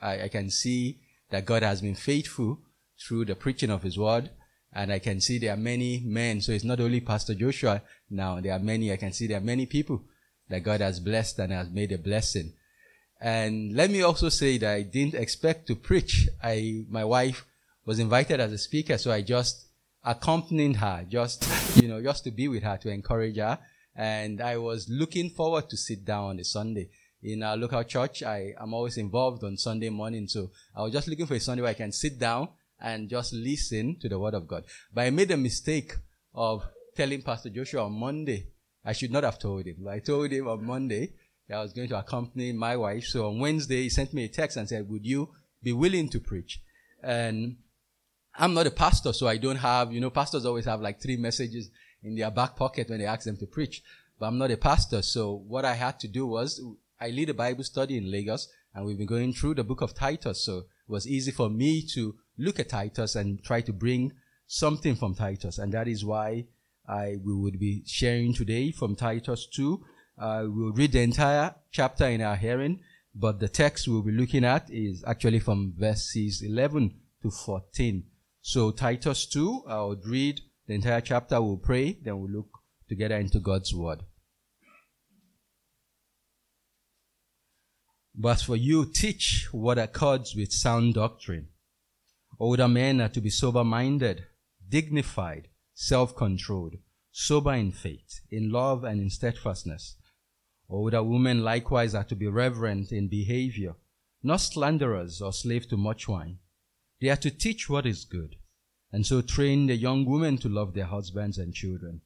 I, I can see that God has been faithful through the preaching of His word. And I can see there are many men. So it's not only Pastor Joshua now. There are many. I can see there are many people that God has blessed and has made a blessing. And let me also say that I didn't expect to preach. I, my wife was invited as a speaker, so I just accompanied her, just, you know, just to be with her, to encourage her. And I was looking forward to sit down on a Sunday. In our local church, I am always involved on Sunday morning, so I was just looking for a Sunday where I can sit down and just listen to the Word of God. But I made a mistake of telling Pastor Joshua on Monday. I should not have told him, I told him on Monday that I was going to accompany my wife. So on Wednesday, he sent me a text and said, Would you be willing to preach? And I'm not a pastor, so I don't have, you know, pastors always have like three messages in their back pocket when they ask them to preach. But I'm not a pastor, so what I had to do was I lead a Bible study in Lagos, and we've been going through the book of Titus, so it was easy for me to look at Titus and try to bring something from Titus, and that is why I we would be sharing today from Titus 2. Uh, we'll read the entire chapter in our hearing, but the text we'll be looking at is actually from verses 11 to 14. So Titus 2, I would read the entire chapter, we'll pray, then we'll look together into God's word. But for you, teach what accords with sound doctrine. Older men are to be sober minded, dignified, self controlled, sober in faith, in love, and in steadfastness. Older women likewise are to be reverent in behavior, not slanderers or slave to much wine they are to teach what is good, and so train the young women to love their husbands and children,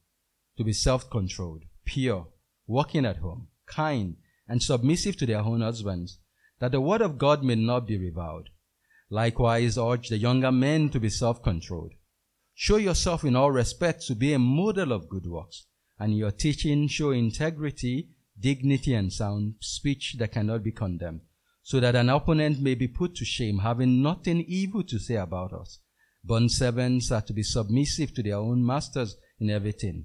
to be self controlled, pure, working at home, kind, and submissive to their own husbands, that the word of God may not be reviled. Likewise, urge the younger men to be self controlled. Show yourself in all respects to be a model of good works, and your teaching show integrity, dignity, and sound speech that cannot be condemned so that an opponent may be put to shame, having nothing evil to say about us. Bond servants are to be submissive to their own masters in everything.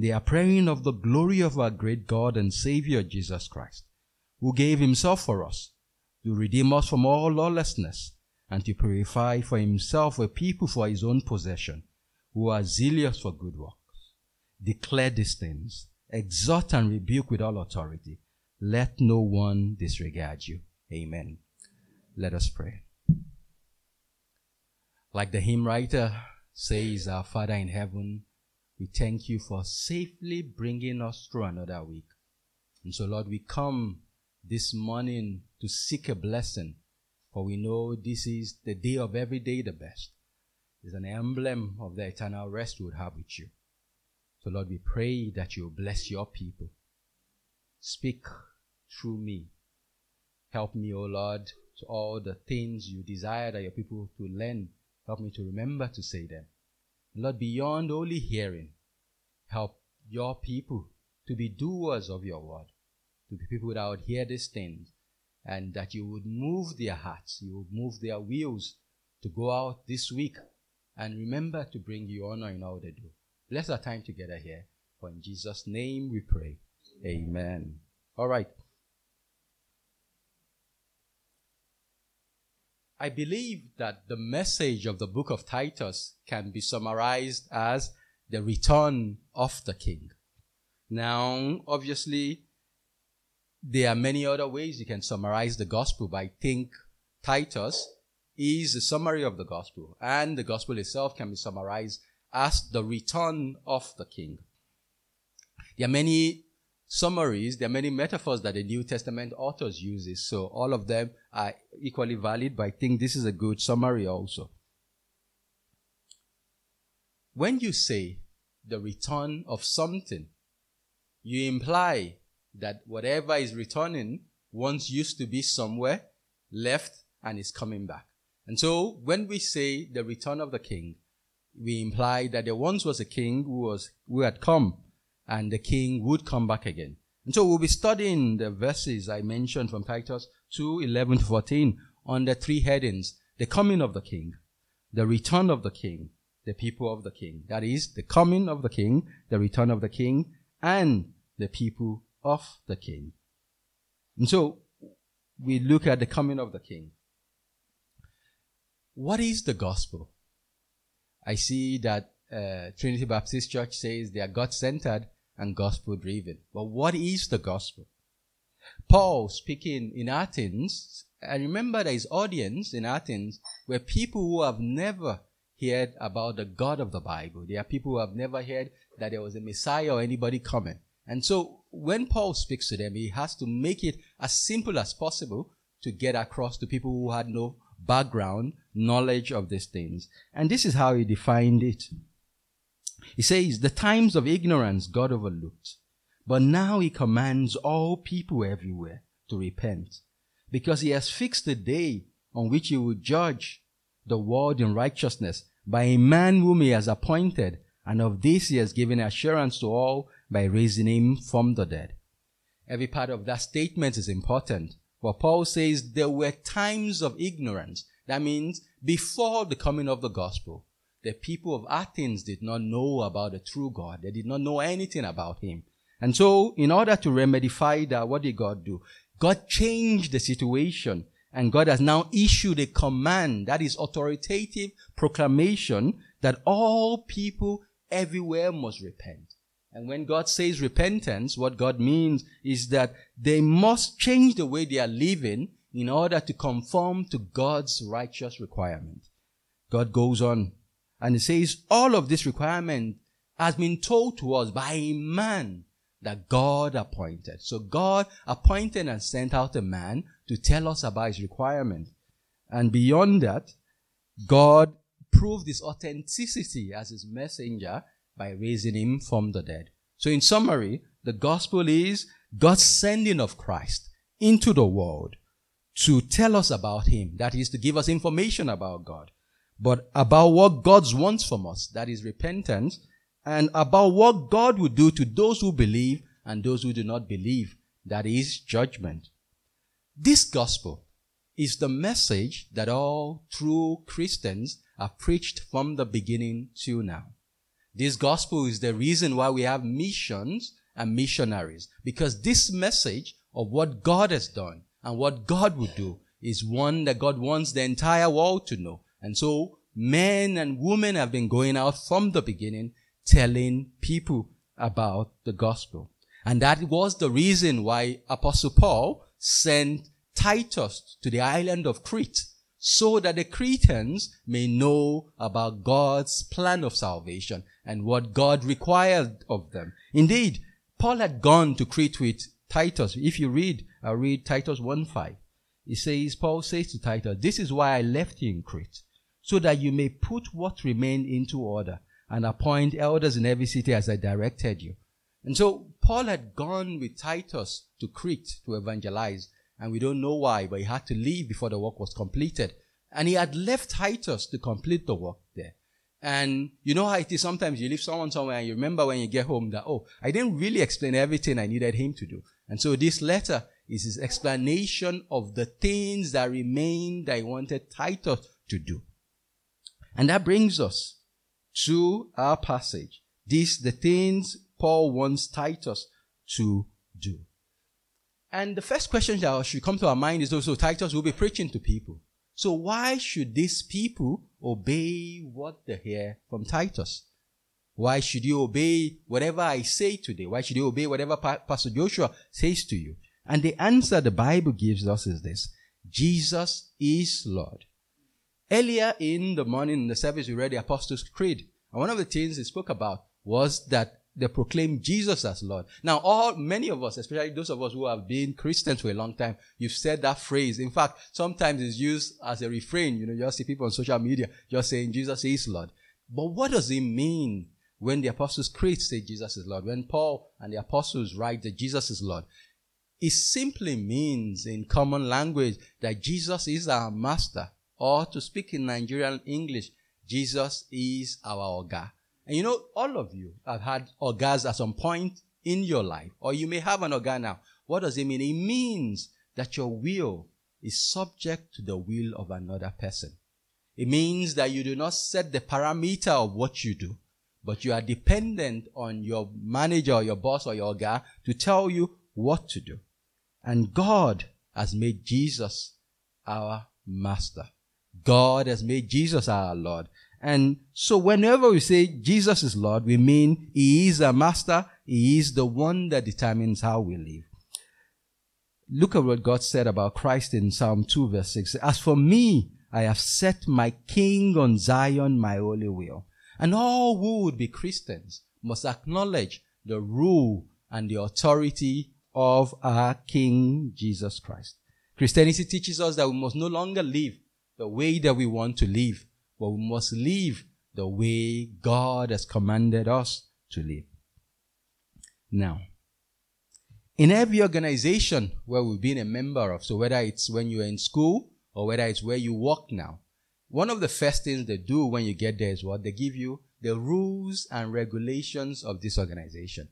They are praying of the glory of our great God and Savior Jesus Christ, who gave himself for us to redeem us from all lawlessness and to purify for himself a people for his own possession, who are zealous for good works. Declare these things, exhort and rebuke with all authority. Let no one disregard you. Amen. Let us pray. Like the hymn writer says, Our Father in heaven, we thank you for safely bringing us through another week. And so, Lord, we come this morning to seek a blessing, for we know this is the day of every day the best. It's an emblem of the eternal rest we would have with you. So, Lord, we pray that you bless your people. Speak through me. Help me, O Lord, to all the things you desire that your people to learn. Help me to remember to say them. Lord, beyond only hearing, help your people to be doers of your word, to be people that would hear these things, and that you would move their hearts, you would move their wheels to go out this week and remember to bring you honor in all they do. Bless our time together here. For in Jesus' name we pray. Amen. All right. I believe that the message of the book of Titus can be summarized as the return of the king. Now, obviously, there are many other ways you can summarize the gospel, but I think Titus is a summary of the gospel, and the gospel itself can be summarized as the return of the king. There are many summaries, there are many metaphors that the New Testament authors uses. So all of them are equally valid, but I think this is a good summary also. When you say the return of something, you imply that whatever is returning once used to be somewhere, left, and is coming back. And so when we say the return of the king, we imply that there once was a king who was who had come and the king would come back again. And so we'll be studying the verses I mentioned from Titus 2 11 to 14 on the three headings the coming of the king, the return of the king, the people of the king. That is, the coming of the king, the return of the king, and the people of the king. And so we look at the coming of the king. What is the gospel? I see that uh, Trinity Baptist Church says they are God centered and gospel driven. But what is the gospel? Paul speaking in Athens, and remember that his audience in Athens were people who have never heard about the God of the Bible. They are people who have never heard that there was a Messiah or anybody coming. And so when Paul speaks to them, he has to make it as simple as possible to get across to people who had no background knowledge of these things. And this is how he defined it. He says, The times of ignorance God overlooked, but now he commands all people everywhere to repent, because he has fixed a day on which he will judge the world in righteousness by a man whom he has appointed, and of this he has given assurance to all by raising him from the dead. Every part of that statement is important. For Paul says there were times of ignorance. That means before the coming of the gospel, the people of Athens did not know about the true God. They did not know anything about him. And so, in order to remedify that, what did God do? God changed the situation and God has now issued a command that is authoritative proclamation that all people everywhere must repent. And when God says repentance, what God means is that they must change the way they are living in order to conform to God's righteous requirement. God goes on and he says all of this requirement has been told to us by a man that God appointed. So God appointed and sent out a man to tell us about his requirement. And beyond that, God proved his authenticity as his messenger by raising him from the dead. So in summary, the gospel is God's sending of Christ into the world to tell us about him. That is to give us information about God, but about what God wants from us. That is repentance and about what God will do to those who believe and those who do not believe. That is judgment. This gospel is the message that all true Christians have preached from the beginning to now. This gospel is the reason why we have missions and missionaries. Because this message of what God has done and what God will do is one that God wants the entire world to know. And so men and women have been going out from the beginning telling people about the gospel. And that was the reason why Apostle Paul sent Titus to the island of Crete so that the Cretans may know about God's plan of salvation and what God required of them. Indeed, Paul had gone to Crete with Titus. If you read, I read Titus 1:5. He says, Paul says to Titus, This is why I left you in Crete, so that you may put what remained into order and appoint elders in every city as I directed you. And so Paul had gone with Titus to Crete to evangelize, and we don't know why, but he had to leave before the work was completed. And he had left Titus to complete the work there. And you know how it is sometimes you leave someone somewhere and you remember when you get home that, oh, I didn't really explain everything I needed him to do. And so this letter is his explanation of the things that remained that he wanted Titus to do. And that brings us to our passage. These the things Paul wants Titus to do. And the first question that should come to our mind is also Titus will be preaching to people. So why should these people obey what they hear from Titus? Why should you obey whatever I say today? Why should you obey whatever Pastor Joshua says to you? And the answer the Bible gives us is this. Jesus is Lord. Earlier in the morning in the service, we read the Apostles' Creed. And one of the things he spoke about was that they proclaim Jesus as Lord. Now, all, many of us, especially those of us who have been Christians for a long time, you've said that phrase. In fact, sometimes it's used as a refrain. You know, you see people on social media just saying Jesus is Lord. But what does it mean when the Apostles' Creed say Jesus is Lord? When Paul and the Apostles write that Jesus is Lord? It simply means in common language that Jesus is our master Or to speak in Nigerian English, Jesus is our Oga. And you know, all of you have had Ogas at some point in your life, or you may have an Oga now. What does it mean? It means that your will is subject to the will of another person. It means that you do not set the parameter of what you do, but you are dependent on your manager or your boss or your guy to tell you what to do. And God has made Jesus our master. God has made Jesus our Lord. And so whenever we say Jesus is Lord, we mean He is our master. He is the one that determines how we live. Look at what God said about Christ in Psalm 2 verse 6. As for me, I have set my king on Zion, my holy will. And all who would be Christians must acknowledge the rule and the authority of our King Jesus Christ. Christianity teaches us that we must no longer live the way that we want to live, but we must live the way God has commanded us to live. Now, in every organization where we've been a member of, so whether it's when you're in school or whether it's where you work now, one of the first things they do when you get there is what? They give you the rules and regulations of this organization.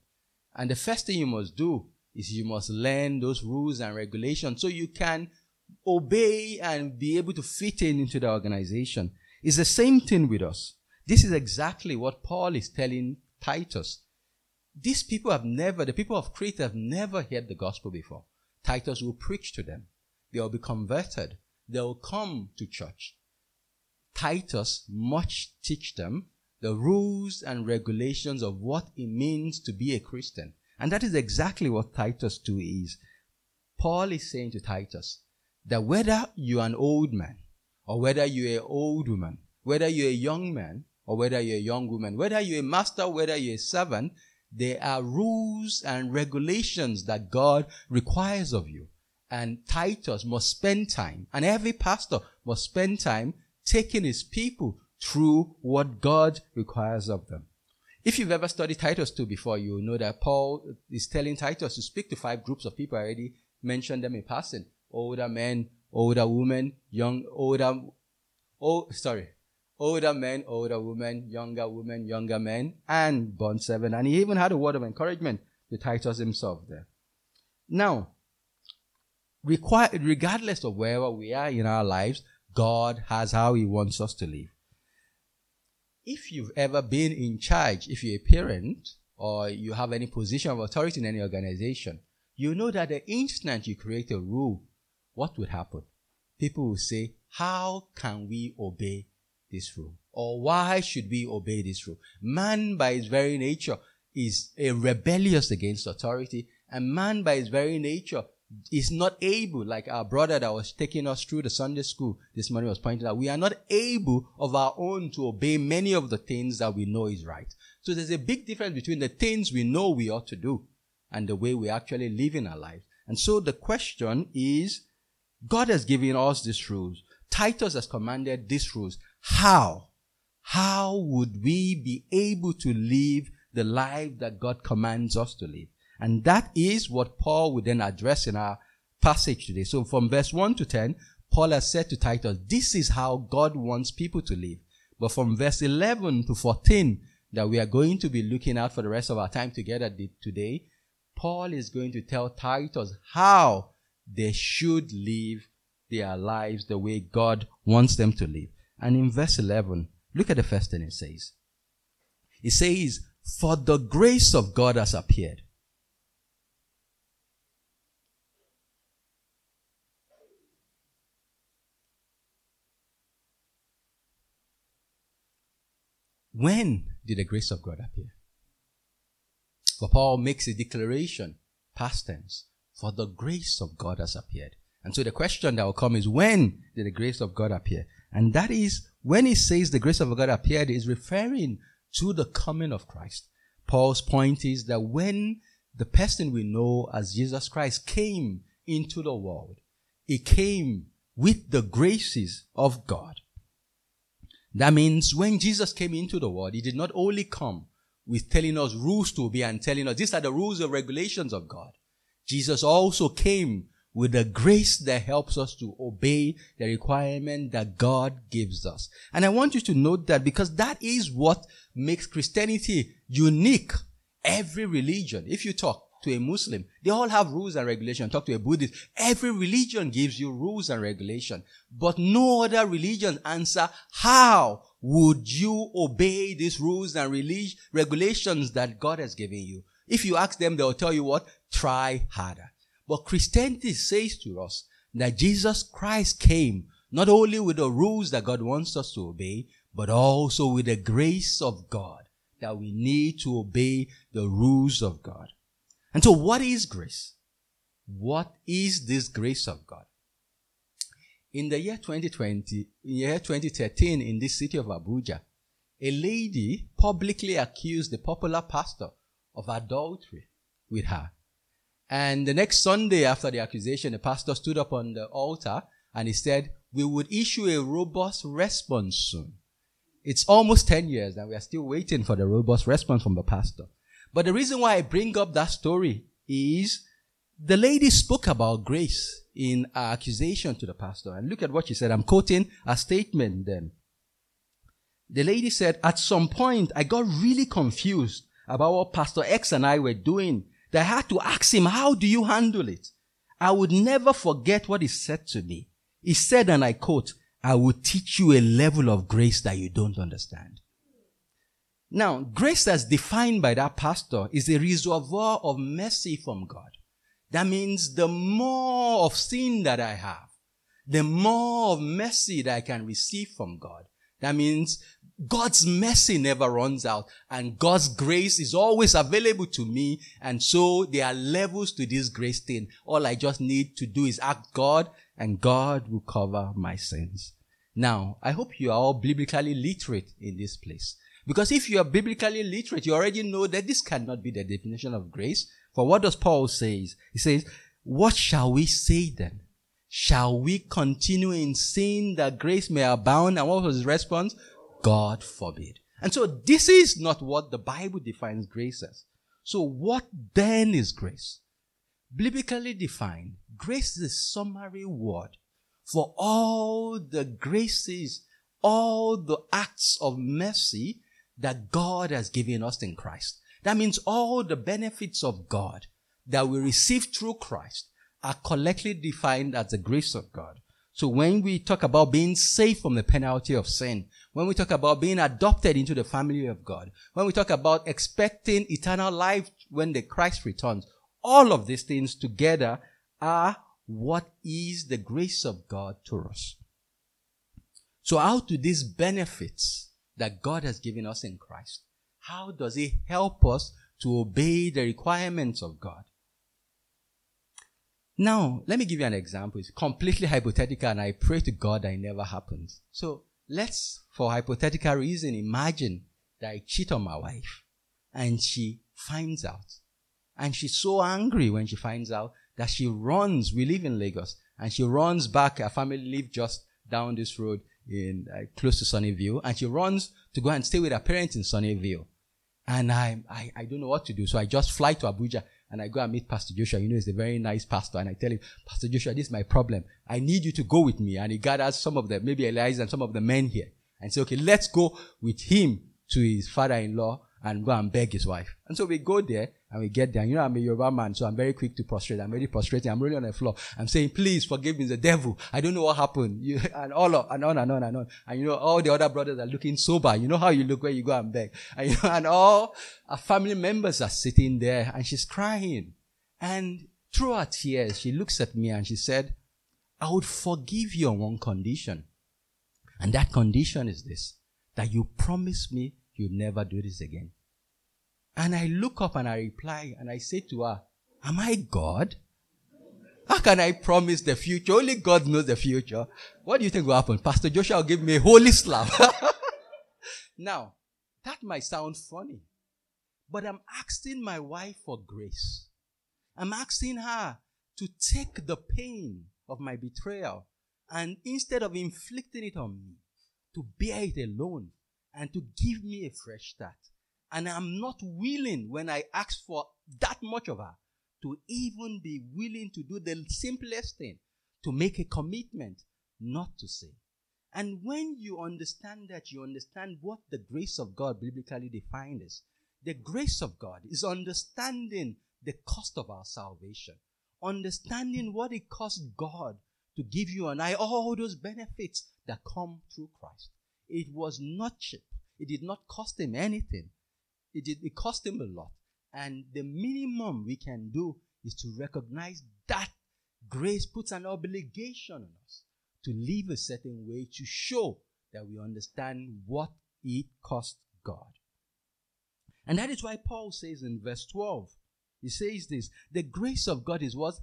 And the first thing you must do is you must learn those rules and regulations so you can obey and be able to fit in into the organization. It's the same thing with us. This is exactly what Paul is telling Titus these people have never, the people of Crete have never heard the gospel before. Titus will preach to them. They will be converted. They will come to church. Titus much teach them the rules and regulations of what it means to be a Christian. And that is exactly what Titus 2 is. Paul is saying to Titus that whether you're an old man or whether you're an old woman, whether you're a young man or whether you're a young woman, whether you're a master, whether you're a servant, there are rules and regulations that God requires of you. And Titus must spend time, and every pastor must spend time taking his people through what God requires of them. If you've ever studied Titus 2 before, you know that Paul is telling Titus to speak to five groups of people. I already mentioned them in passing. Older men, older women, young, older, oh, sorry, older men, older women, younger women, younger men, and bond seven. And he even had a word of encouragement to Titus himself there. Now, regardless of wherever we are in our lives, God has how he wants us to live. If you've ever been in charge, if you're a parent or you have any position of authority in any organization, you know that the instant you create a rule, what would happen? People will say, how can we obey this rule? Or why should we obey this rule? Man, by his very nature, is a rebellious against authority, and man, by his very nature, is not able, like our brother that was taking us through the Sunday school this morning was pointing out, we are not able of our own to obey many of the things that we know is right. So there's a big difference between the things we know we ought to do and the way we actually live in our lives. And so the question is, God has given us these rules. Titus has commanded these rules. How? How would we be able to live the life that God commands us to live? And that is what Paul would then address in our passage today. So from verse 1 to 10, Paul has said to Titus, this is how God wants people to live. But from verse 11 to 14, that we are going to be looking at for the rest of our time together today, Paul is going to tell Titus how they should live their lives the way God wants them to live. And in verse 11, look at the first thing it says. It says, For the grace of God has appeared. When did the grace of God appear? For Paul makes a declaration, past tense, for the grace of God has appeared. And so the question that will come is when did the grace of God appear? And that is when he says the grace of God appeared, is referring to the coming of Christ. Paul's point is that when the person we know as Jesus Christ came into the world, he came with the graces of God. That means when Jesus came into the world, he did not only come with telling us rules to obey and telling us these are the rules and regulations of God. Jesus also came with a grace that helps us to obey the requirement that God gives us. And I want you to note that because that is what makes Christianity unique. Every religion, if you talk to a Muslim, they all have rules and regulations. Talk to a Buddhist, every religion gives you rules and regulations. But no other religion answer how would you obey these rules and relig- regulations that God has given you? If you ask them, they'll tell you what? Try harder. But Christianity says to us that Jesus Christ came not only with the rules that God wants us to obey, but also with the grace of God that we need to obey the rules of God. And so what is grace? What is this grace of God? In the year 2020, in year 2013, in this city of Abuja, a lady publicly accused the popular pastor of adultery with her. And the next Sunday after the accusation, the pastor stood up on the altar and he said, We would issue a robust response soon. It's almost 10 years and we are still waiting for the robust response from the pastor. But the reason why I bring up that story is the lady spoke about grace in her accusation to the pastor. And look at what she said. I'm quoting a statement then. The lady said, At some point, I got really confused about what Pastor X and I were doing that I had to ask him, How do you handle it? I would never forget what he said to me. He said, and I quote, I will teach you a level of grace that you don't understand. Now, grace as defined by that pastor is a reservoir of mercy from God. That means the more of sin that I have, the more of mercy that I can receive from God. That means God's mercy never runs out and God's grace is always available to me. And so there are levels to this grace thing. All I just need to do is ask God and God will cover my sins. Now, I hope you are all biblically literate in this place. Because if you are biblically literate, you already know that this cannot be the definition of grace. For what does Paul say? He says, what shall we say then? Shall we continue in sin that grace may abound? And what was his response? God forbid. And so this is not what the Bible defines grace as. So what then is grace? Biblically defined, grace is a summary word for all the graces, all the acts of mercy that God has given us in Christ. That means all the benefits of God that we receive through Christ are collectively defined as the grace of God. So when we talk about being saved from the penalty of sin, when we talk about being adopted into the family of God, when we talk about expecting eternal life when the Christ returns, all of these things together are what is the grace of God to us. So how do these benefits that God has given us in Christ, how does it help us to obey the requirements of God? Now, let me give you an example. It's completely hypothetical and I pray to God that it never happens. So let's, for hypothetical reason, imagine that I cheat on my wife and she finds out. And she's so angry when she finds out that she runs. We live in Lagos and she runs back. Her family live just down this road in uh, close to Sunnyvale and she runs to go and stay with her parents in Sunnyvale. And I, I, I don't know what to do. So I just fly to Abuja and I go and meet Pastor Joshua. You know, he's a very nice pastor. And I tell him, Pastor Joshua, this is my problem. I need you to go with me. And he gathers some of the, maybe Elias and some of the men here and say, okay, let's go with him to his father-in-law and go and beg his wife. And so we go there and we get there. You know, I'm a Yoruba man, so I'm very quick to prostrate. I'm very prostrating. I'm really on the floor. I'm saying, please forgive me, the devil. I don't know what happened. You, and all of, and on and on and on. And you know, all the other brothers are looking sober. You know how you look when you go and beg. And, you know, and all our family members are sitting there and she's crying. And through her tears, she looks at me and she said, I would forgive you on one condition. And that condition is this, that you promise me you'll never do this again. And I look up and I reply and I say to her, Am I God? How can I promise the future? Only God knows the future. What do you think will happen? Pastor Joshua will give me a holy slap. now, that might sound funny, but I'm asking my wife for grace. I'm asking her to take the pain of my betrayal and instead of inflicting it on me, to bear it alone and to give me a fresh start. And I'm not willing when I ask for that much of her to even be willing to do the simplest thing, to make a commitment not to sin. And when you understand that, you understand what the grace of God biblically defined as. The grace of God is understanding the cost of our salvation, understanding what it cost God to give you and I all those benefits that come through Christ. It was not cheap. It did not cost him anything. It did it cost him a lot. And the minimum we can do is to recognize that grace puts an obligation on us to live a certain way to show that we understand what it cost God. And that is why Paul says in verse 12, he says this the grace of God is what?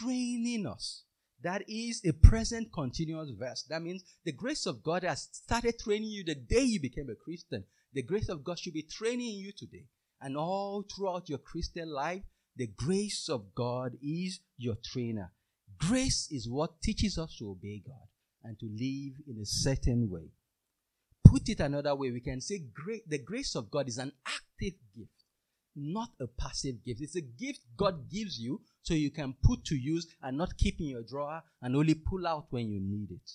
Training us. That is a present continuous verse. That means the grace of God has started training you the day you became a Christian. The grace of God should be training you today. And all throughout your Christian life, the grace of God is your trainer. Grace is what teaches us to obey God and to live in a certain way. Put it another way, we can say the grace of God is an active gift, not a passive gift. It's a gift God gives you so you can put to use and not keep in your drawer and only pull out when you need it.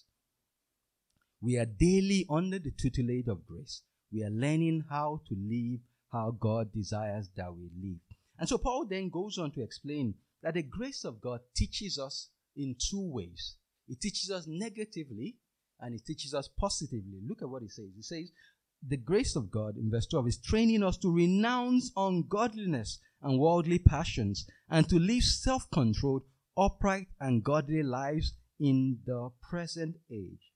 We are daily under the tutelage of grace. We are learning how to live how God desires that we live. And so Paul then goes on to explain that the grace of God teaches us in two ways. It teaches us negatively and it teaches us positively. Look at what he says. He says, The grace of God, in verse 12, is training us to renounce ungodliness and worldly passions and to live self controlled, upright, and godly lives in the present age.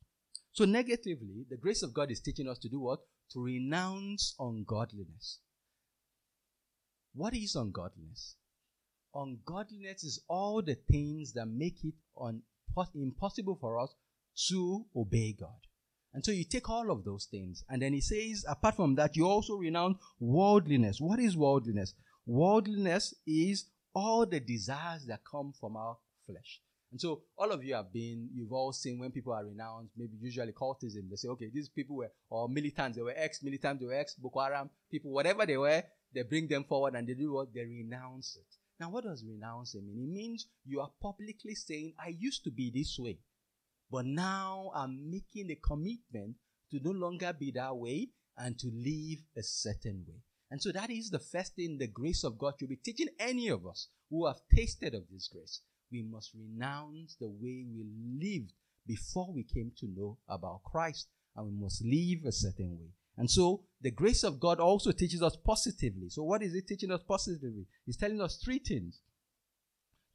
So, negatively, the grace of God is teaching us to do what? To renounce ungodliness. What is ungodliness? Ungodliness is all the things that make it un- impossible for us to obey God. And so you take all of those things, and then he says, apart from that, you also renounce worldliness. What is worldliness? Worldliness is all the desires that come from our flesh. And so all of you have been, you've all seen when people are renounced, maybe usually cultism, they say, okay, these people were, or militants, they were ex-militants, they were ex-Boko Haram people, whatever they were, they bring them forward and they do what? They renounce it. Now, what does renounce mean? It means you are publicly saying, I used to be this way, but now I'm making a commitment to no longer be that way and to live a certain way. And so that is the first thing the grace of God should be teaching any of us who have tasted of this grace. We must renounce the way we lived before we came to know about Christ, and we must live a certain way. And so the grace of God also teaches us positively. So, what is it teaching us positively? It's telling us three things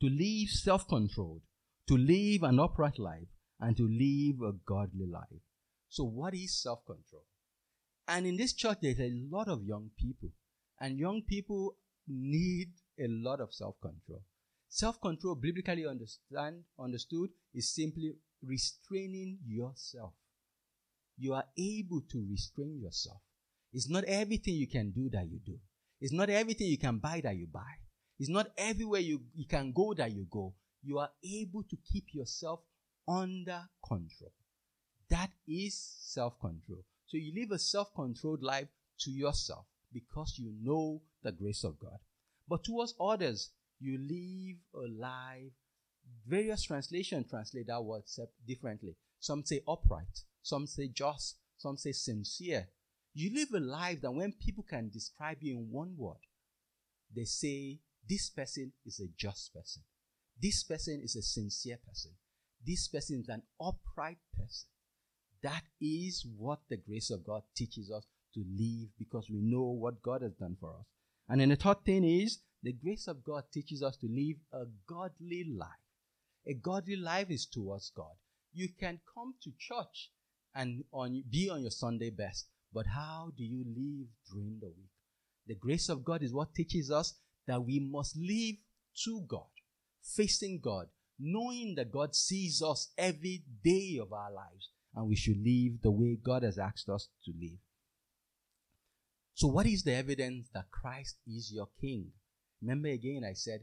to live self controlled, to live an upright life, and to live a godly life. So, what is self control? And in this church, there's a lot of young people, and young people need a lot of self control. Self control, biblically understand, understood, is simply restraining yourself you are able to restrain yourself. It's not everything you can do that you do. It's not everything you can buy that you buy. It's not everywhere you, you can go that you go. You are able to keep yourself under control. That is self control. So you live a self controlled life to yourself because you know the grace of God. But towards others, you live a life. Various translations translate that word differently. Some say upright, some say just, some say sincere. You live a life that when people can describe you in one word, they say, This person is a just person. This person is a sincere person. This person is an upright person. That is what the grace of God teaches us to live because we know what God has done for us. And then the third thing is the grace of God teaches us to live a godly life. A godly life is towards God. You can come to church and on, be on your Sunday best. But how do you live during the week? The grace of God is what teaches us that we must live to God, facing God, knowing that God sees us every day of our lives, and we should live the way God has asked us to live. So, what is the evidence that Christ is your King? Remember again, I said,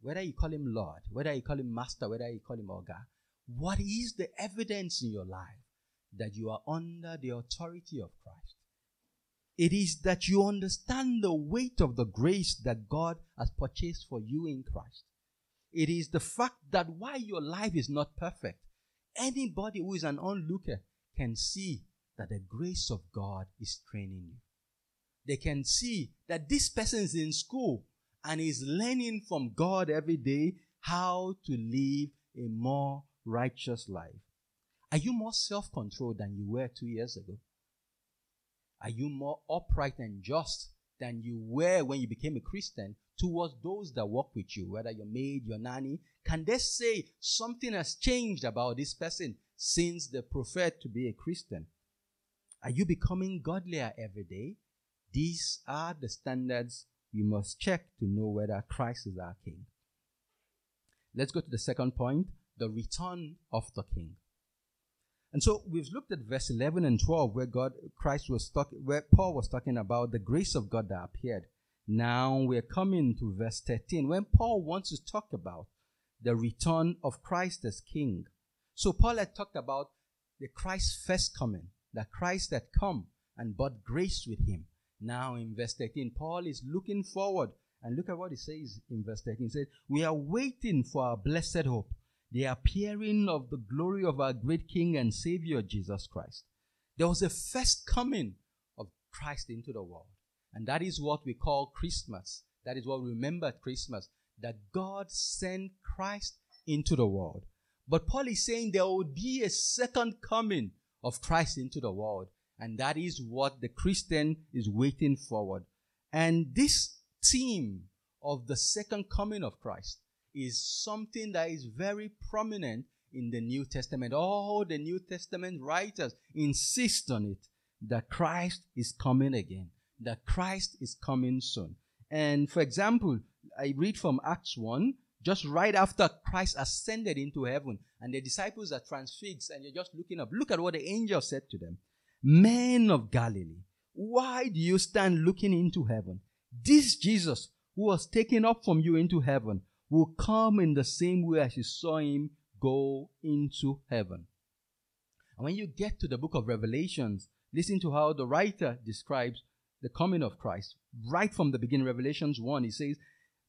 whether you call him Lord, whether you call him Master, whether you call him Oga, what is the evidence in your life that you are under the authority of Christ. It is that you understand the weight of the grace that God has purchased for you in Christ. It is the fact that while your life is not perfect, anybody who is an onlooker can see that the grace of God is training you. They can see that this person is in school and is learning from God every day how to live a more righteous life. Are you more self controlled than you were two years ago? Are you more upright and just than you were when you became a Christian towards those that work with you, whether your maid, your nanny? Can they say something has changed about this person since they prefer to be a Christian? Are you becoming godlier every day? These are the standards we must check to know whether Christ is our King. Let's go to the second point the return of the King. And so we've looked at verse 11 and 12 where God, Christ was talking, where Paul was talking about the grace of God that appeared. Now we're coming to verse 13 when Paul wants to talk about the return of Christ as King. So Paul had talked about the Christ's first coming, that Christ had come and brought grace with him. Now in verse 13, Paul is looking forward. And look at what he says in verse 13. He says, We are waiting for our blessed hope, the appearing of the glory of our great King and Savior Jesus Christ. There was a first coming of Christ into the world. And that is what we call Christmas. That is what we remember at Christmas. That God sent Christ into the world. But Paul is saying there will be a second coming of Christ into the world. And that is what the Christian is waiting forward. And this theme of the second coming of Christ is something that is very prominent in the New Testament. All the New Testament writers insist on it that Christ is coming again, that Christ is coming soon. And for example, I read from Acts 1, just right after Christ ascended into heaven, and the disciples are transfixed, and you're just looking up. Look at what the angel said to them. Men of Galilee, why do you stand looking into heaven? This Jesus, who was taken up from you into heaven, will come in the same way as you saw him go into heaven. And when you get to the book of Revelations, listen to how the writer describes the coming of Christ. Right from the beginning, Revelations 1, he says,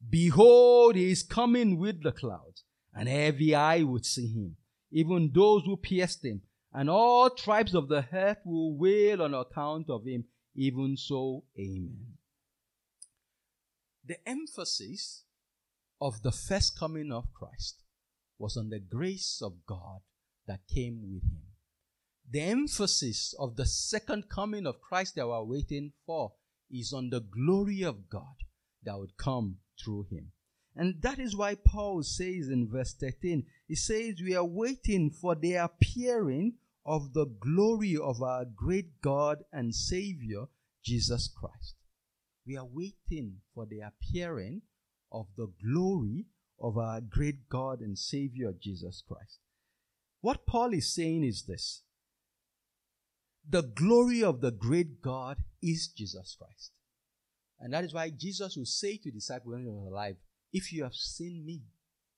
Behold, he is coming with the clouds, and every eye would see him, even those who pierced him and all tribes of the earth will wail on account of him. Even so, amen. The emphasis of the first coming of Christ was on the grace of God that came with him. The emphasis of the second coming of Christ that we're waiting for is on the glory of God that would come through him. And that is why Paul says in verse 13, he says, We are waiting for the appearing of the glory of our great God and Savior, Jesus Christ. We are waiting for the appearing of the glory of our great God and Savior, Jesus Christ. What Paul is saying is this the glory of the great God is Jesus Christ. And that is why Jesus will say to the disciples when he was alive, If you have seen me,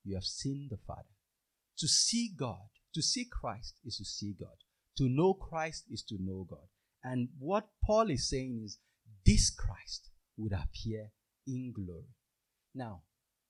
you have seen the Father. To see God to see Christ is to see God. To know Christ is to know God. And what Paul is saying is this Christ would appear in glory. Now,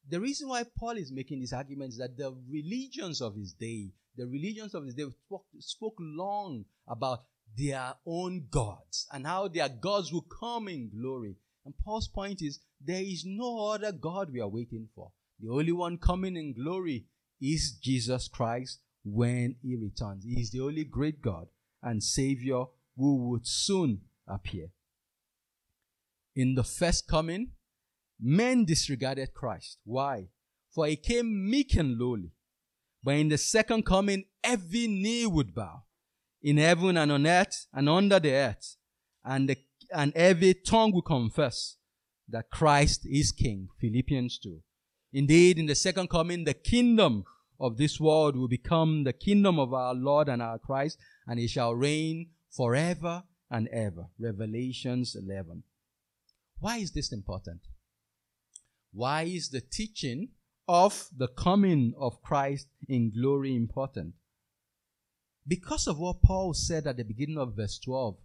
the reason why Paul is making this argument is that the religions of his day, the religions of his day spoke, spoke long about their own gods and how their gods will come in glory. And Paul's point is there is no other God we are waiting for. The only one coming in glory is Jesus Christ when he returns. He is the only great God and Savior who would soon appear. In the first coming, men disregarded Christ. Why? For he came meek and lowly. But in the second coming, every knee would bow in heaven and on earth and under the earth, and, the, and every tongue will confess that Christ is King. Philippians 2. Indeed, in the second coming, the kingdom of this world will become the kingdom of our Lord and our Christ, and he shall reign forever and ever. Revelations 11. Why is this important? Why is the teaching of the coming of Christ in glory important? Because of what Paul said at the beginning of verse 12.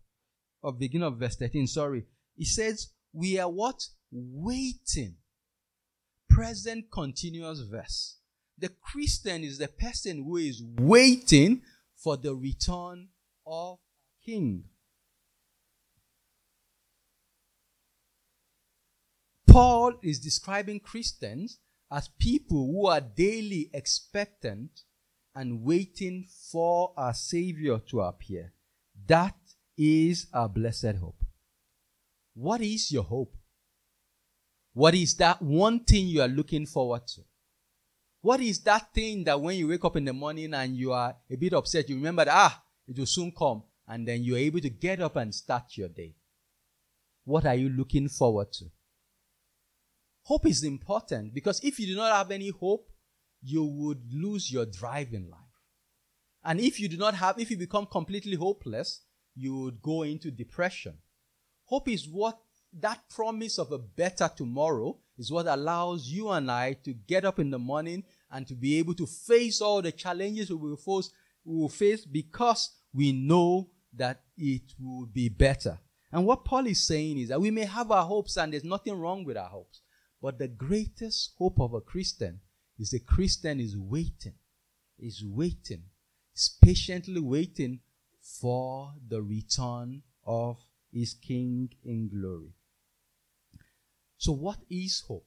of beginning of verse 13, sorry. he says, We are what? Waiting. Present continuous verse. The Christian is the person who is waiting for the return of King. Paul is describing Christians as people who are daily expectant and waiting for our Savior to appear. That is our blessed hope. What is your hope? What is that one thing you are looking forward to? What is that thing that when you wake up in the morning and you are a bit upset, you remember that, ah, it will soon come, and then you're able to get up and start your day? What are you looking forward to? Hope is important because if you do not have any hope, you would lose your drive in life. And if you do not have, if you become completely hopeless, you would go into depression. Hope is what that promise of a better tomorrow is what allows you and I to get up in the morning and to be able to face all the challenges we will face, we will face because we know that it will be better. And what Paul is saying is that we may have our hopes and there's nothing wrong with our hopes. But the greatest hope of a Christian is a Christian is waiting, is waiting, is patiently waiting for the return of his King in glory. So, what is hope?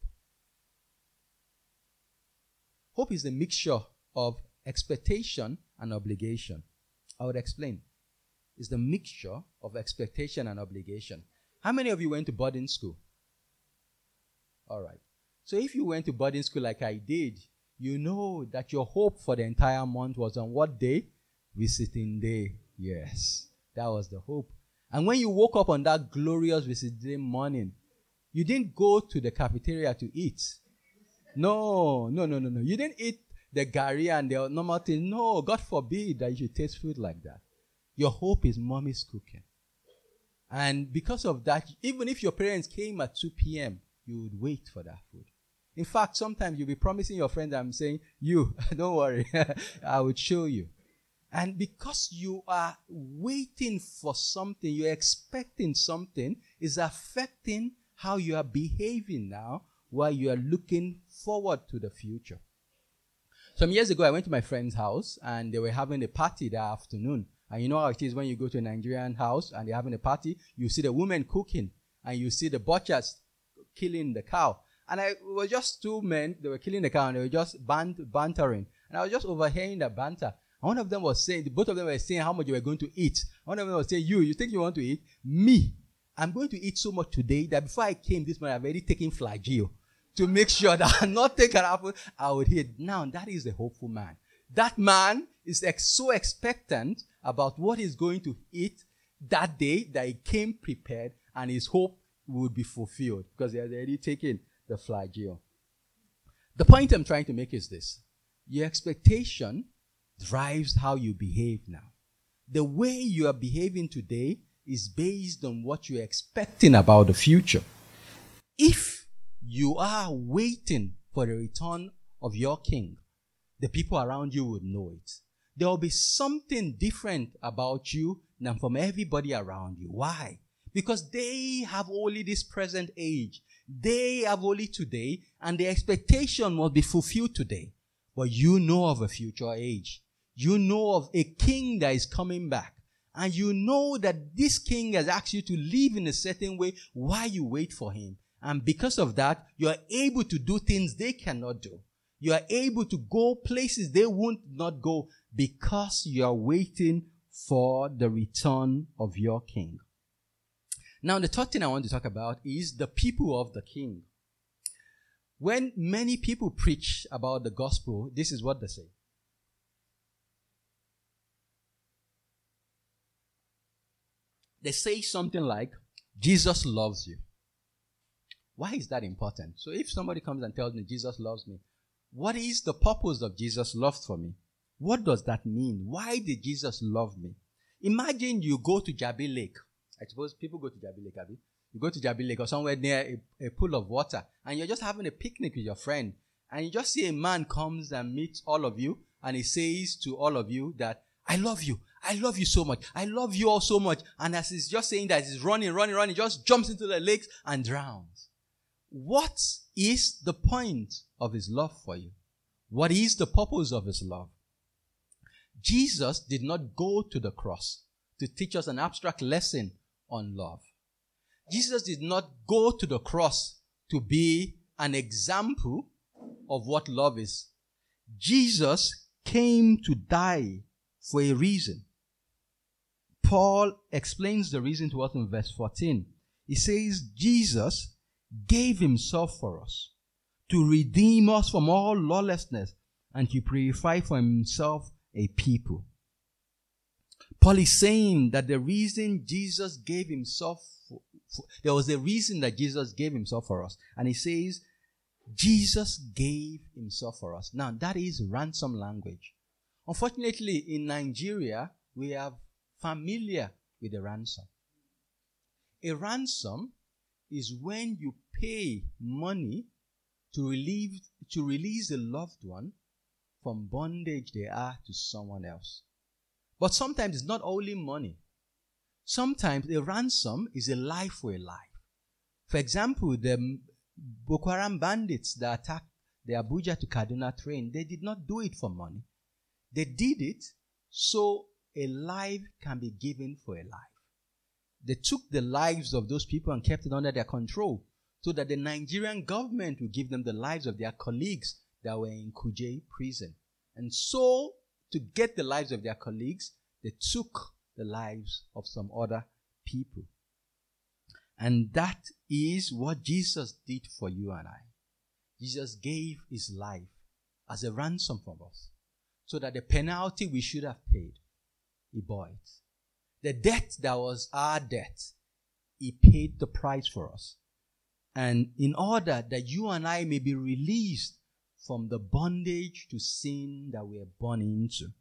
Hope is the mixture of expectation and obligation. I would explain. It's the mixture of expectation and obligation. How many of you went to boarding school? All right. So if you went to boarding school like I did, you know that your hope for the entire month was on what day? Visiting day. Yes. That was the hope. And when you woke up on that glorious visiting day morning, you didn't go to the cafeteria to eat. No, no, no, no, no. You didn't eat the gari and the normal thing. No, God forbid that you should taste food like that. Your hope is mommy's cooking. And because of that, even if your parents came at 2 p.m., you would wait for that food. In fact, sometimes you'll be promising your friend, I'm saying, You, don't worry, I will show you. And because you are waiting for something, you're expecting something, is affecting how you are behaving now while you are looking forward to the future. Some years ago, I went to my friend's house and they were having a party that afternoon. And you know how it is when you go to a Nigerian house and they're having a party, you see the women cooking and you see the butchers killing the cow. And I was just two men, they were killing the cow and they were just bant- bantering. And I was just overhearing the banter. And one of them was saying, both of them were saying how much you were going to eat. One of them was saying, You, you think you want to eat? Me, I'm going to eat so much today that before I came this morning, I've already taken flagyl to make sure that I'm not taking apple, I would eat. Now, that is a hopeful man. That man is ex- so expectant about what he's going to eat that day that he came prepared and his hope would be fulfilled because he has already taken the flagyl. The point I'm trying to make is this your expectation drives how you behave now. The way you are behaving today is based on what you're expecting about the future. If you are waiting for the return of your king, the people around you would know it. There will be something different about you than from everybody around you. Why? because they have only this present age. They have only today, and the expectation must be fulfilled today. But you know of a future age. You know of a king that is coming back. And you know that this king has asked you to live in a certain way while you wait for him. And because of that, you are able to do things they cannot do. You are able to go places they won't not go because you are waiting for the return of your king. Now, the third thing I want to talk about is the people of the king. When many people preach about the gospel, this is what they say. They say something like, Jesus loves you. Why is that important? So if somebody comes and tells me Jesus loves me, what is the purpose of Jesus' love for me? What does that mean? Why did Jesus love me? Imagine you go to Jabi Lake I suppose people go to Jabi Lake. You go to Jabi Lake or somewhere near a, a pool of water, and you're just having a picnic with your friend, and you just see a man comes and meets all of you, and he says to all of you that I love you, I love you so much. I love you all so much. And as he's just saying that, he's running, running, running, just jumps into the lakes and drowns. What is the point of his love for you? What is the purpose of his love? Jesus did not go to the cross to teach us an abstract lesson on love. Jesus did not go to the cross to be an example of what love is. Jesus came to die for a reason. Paul explains the reason to us in verse 14. He says, Jesus gave himself for us to redeem us from all lawlessness and to purify for himself a people. Paul is saying that the reason Jesus gave himself, for, for, there was a reason that Jesus gave himself for us. And he says, Jesus gave himself for us. Now, that is ransom language. Unfortunately, in Nigeria, we are familiar with a ransom. A ransom is when you pay money to relieve to release a loved one from bondage they are to someone else. But sometimes it's not only money. Sometimes a ransom is a life for a life. For example, the Boko Haram bandits that attacked the Abuja to Kaduna train, they did not do it for money. They did it so a life can be given for a life. They took the lives of those people and kept it under their control so that the Nigerian government would give them the lives of their colleagues that were in Kuje prison. And so, to get the lives of their colleagues, they took the lives of some other people. And that is what Jesus did for you and I. Jesus gave his life as a ransom for us so that the penalty we should have paid, he bore it. The debt that was our debt, he paid the price for us. And in order that you and I may be released from the bondage to sin that we are born into.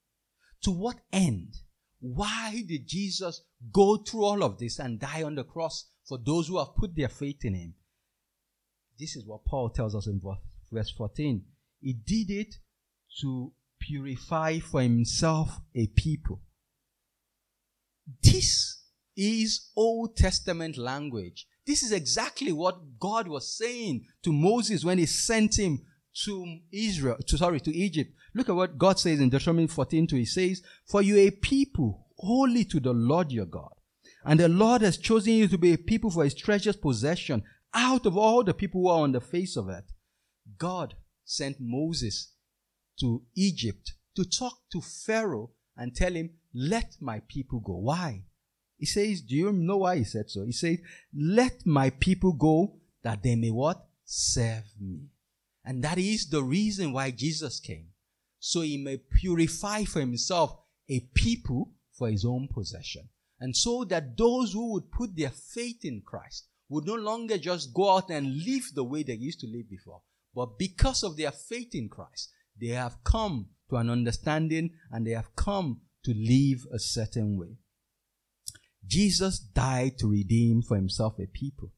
To what end? Why did Jesus go through all of this and die on the cross for those who have put their faith in him? This is what Paul tells us in verse 14. He did it to purify for himself a people. This is Old Testament language. This is exactly what God was saying to Moses when he sent him to Israel, to, sorry, to Egypt. Look at what God says in Deuteronomy 14 2. He says, For you a people holy to the Lord your God. And the Lord has chosen you to be a people for his treasures possession out of all the people who are on the face of it. God sent Moses to Egypt to talk to Pharaoh and tell him, Let my people go. Why? He says, Do you know why he said so? He said, Let my people go that they may what? Serve me. And that is the reason why Jesus came. So he may purify for himself a people for his own possession. And so that those who would put their faith in Christ would no longer just go out and live the way they used to live before. But because of their faith in Christ, they have come to an understanding and they have come to live a certain way. Jesus died to redeem for himself a people.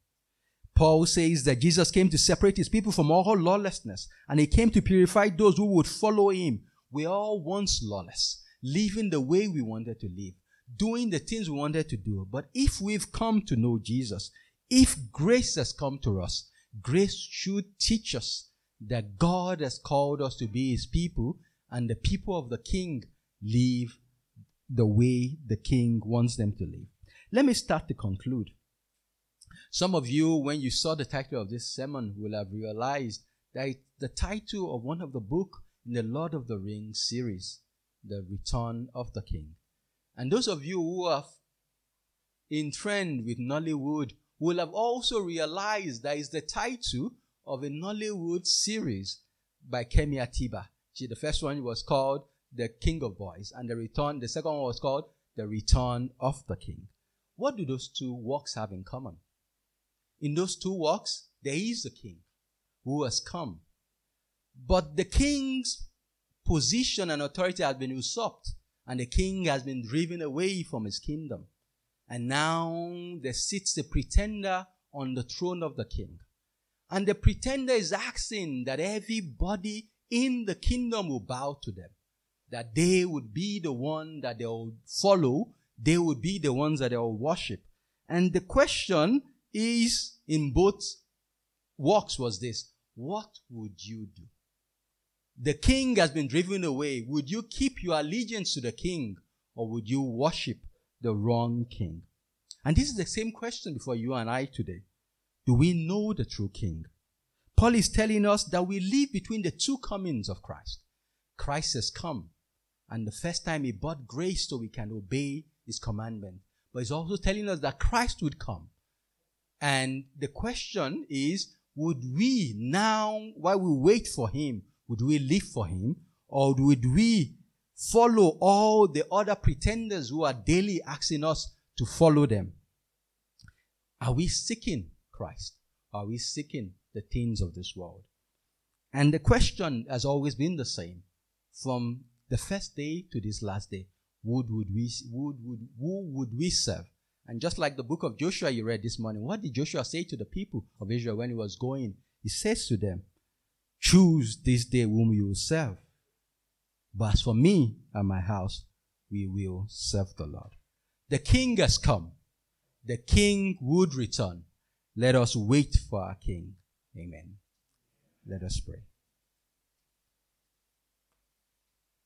Paul says that Jesus came to separate his people from all lawlessness, and he came to purify those who would follow him. We all once lawless, living the way we wanted to live, doing the things we wanted to do. But if we've come to know Jesus, if grace has come to us, grace should teach us that God has called us to be his people, and the people of the king live the way the king wants them to live. Let me start to conclude. Some of you, when you saw the title of this sermon, will have realized that the title of one of the book in the Lord of the Rings series, The Return of the King. And those of you who are in trend with Nollywood will have also realized that is the title of a Nollywood series by Kemi Adetiba. See, the first one was called The King of Boys, and the return, the second one was called The Return of the King. What do those two works have in common? in those two works, there is a king who has come. But the king's position and authority has been usurped, and the king has been driven away from his kingdom. And now there sits a pretender on the throne of the king. And the pretender is asking that everybody in the kingdom will bow to them. that they would be the one that they'll follow, they would be the ones that they'll worship. And the question is in both walks was this what would you do? The king has been driven away. Would you keep your allegiance to the king or would you worship the wrong king? And this is the same question before you and I today. Do we know the true king? Paul is telling us that we live between the two comings of Christ. Christ has come. And the first time he brought grace so we can obey his commandment. But he's also telling us that Christ would come. And the question is, would we now, while we wait for him, would we live for him? Or would we follow all the other pretenders who are daily asking us to follow them? Are we seeking Christ? Are we seeking the things of this world? And the question has always been the same from the first day to this last day. Would, would we, would, would, who would we serve? And just like the book of Joshua you read this morning, what did Joshua say to the people of Israel when he was going? He says to them, Choose this day whom you will serve. But as for me and my house, we will serve the Lord. The king has come. The king would return. Let us wait for our king. Amen. Let us pray.